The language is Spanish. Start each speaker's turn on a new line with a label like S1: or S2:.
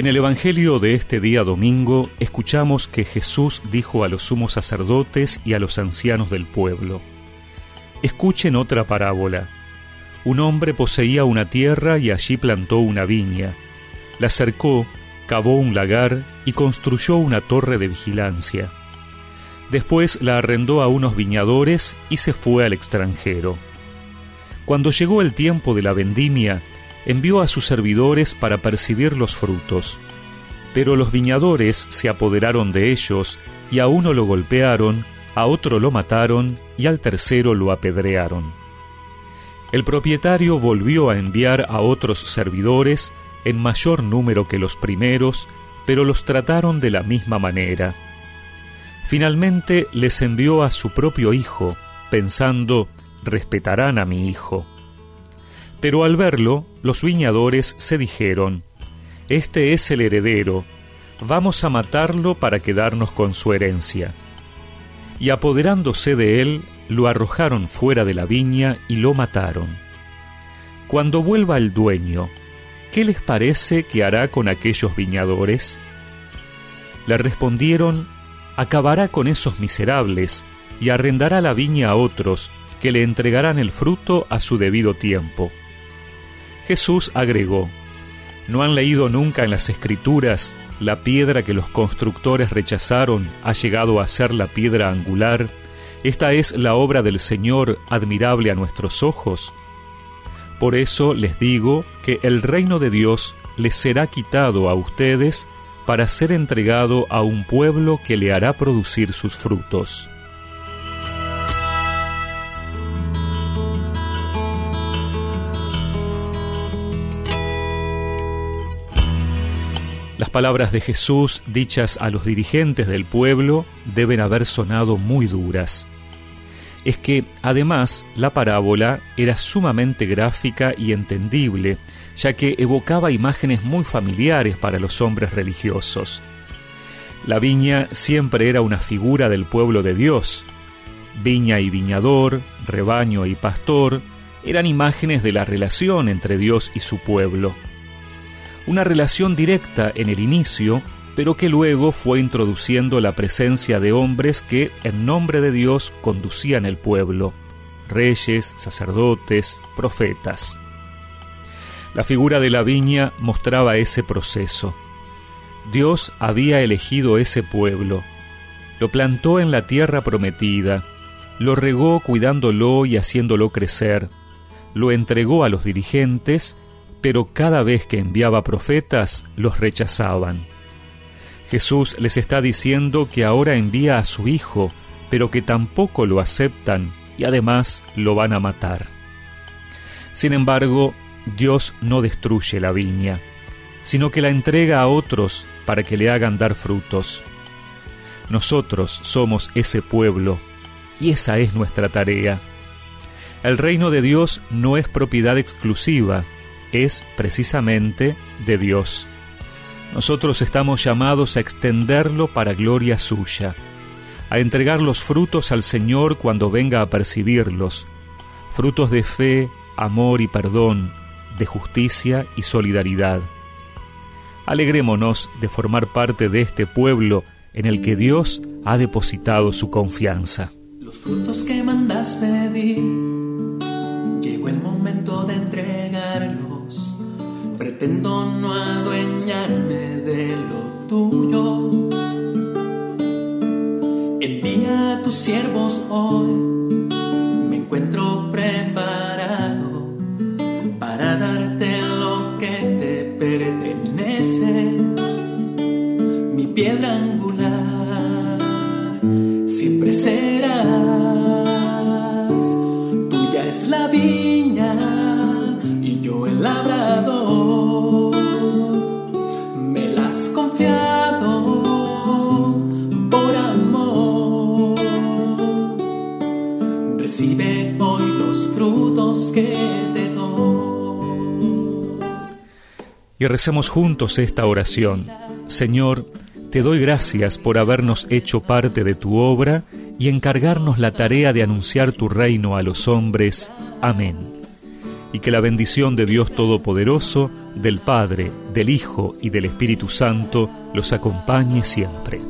S1: En el Evangelio de este día domingo escuchamos que Jesús dijo a los sumos sacerdotes y a los ancianos del pueblo, Escuchen otra parábola. Un hombre poseía una tierra y allí plantó una viña. La cercó, cavó un lagar y construyó una torre de vigilancia. Después la arrendó a unos viñadores y se fue al extranjero. Cuando llegó el tiempo de la vendimia, envió a sus servidores para percibir los frutos. Pero los viñadores se apoderaron de ellos, y a uno lo golpearon, a otro lo mataron, y al tercero lo apedrearon. El propietario volvió a enviar a otros servidores en mayor número que los primeros, pero los trataron de la misma manera. Finalmente les envió a su propio hijo, pensando, respetarán a mi hijo. Pero al verlo, los viñadores se dijeron, Este es el heredero, vamos a matarlo para quedarnos con su herencia. Y apoderándose de él, lo arrojaron fuera de la viña y lo mataron. Cuando vuelva el dueño, ¿qué les parece que hará con aquellos viñadores? Le respondieron, acabará con esos miserables y arrendará la viña a otros, que le entregarán el fruto a su debido tiempo. Jesús agregó, ¿no han leído nunca en las Escrituras la piedra que los constructores rechazaron ha llegado a ser la piedra angular? Esta es la obra del Señor admirable a nuestros ojos. Por eso les digo que el reino de Dios les será quitado a ustedes para ser entregado a un pueblo que le hará producir sus frutos. Las palabras de Jesús dichas a los dirigentes del pueblo deben haber sonado muy duras. Es que, además, la parábola era sumamente gráfica y entendible, ya que evocaba imágenes muy familiares para los hombres religiosos. La viña siempre era una figura del pueblo de Dios. Viña y viñador, rebaño y pastor, eran imágenes de la relación entre Dios y su pueblo una relación directa en el inicio, pero que luego fue introduciendo la presencia de hombres que, en nombre de Dios, conducían el pueblo, reyes, sacerdotes, profetas. La figura de la viña mostraba ese proceso. Dios había elegido ese pueblo, lo plantó en la tierra prometida, lo regó cuidándolo y haciéndolo crecer, lo entregó a los dirigentes pero cada vez que enviaba profetas los rechazaban. Jesús les está diciendo que ahora envía a su Hijo, pero que tampoco lo aceptan y además lo van a matar. Sin embargo, Dios no destruye la viña, sino que la entrega a otros para que le hagan dar frutos. Nosotros somos ese pueblo, y esa es nuestra tarea. El reino de Dios no es propiedad exclusiva, es precisamente de Dios. Nosotros estamos llamados a extenderlo para gloria suya, a entregar los frutos al Señor cuando venga a percibirlos, frutos de fe, amor y perdón, de justicia y solidaridad. Alegrémonos de formar parte de este pueblo en el que Dios ha depositado su confianza.
S2: Los frutos que mandas pedir, pretendo no adueñarme de lo tuyo. Envía a tus siervos hoy, me encuentro preparado para darte lo que te pertenece, mi piedra angular, siempre serás,
S1: y recemos juntos esta oración. Señor, te doy gracias por habernos hecho parte de tu obra y encargarnos la tarea de anunciar tu reino a los hombres. Amén. y que la bendición de Dios Todopoderoso, del Padre, del Hijo y del Espíritu Santo los acompañe siempre.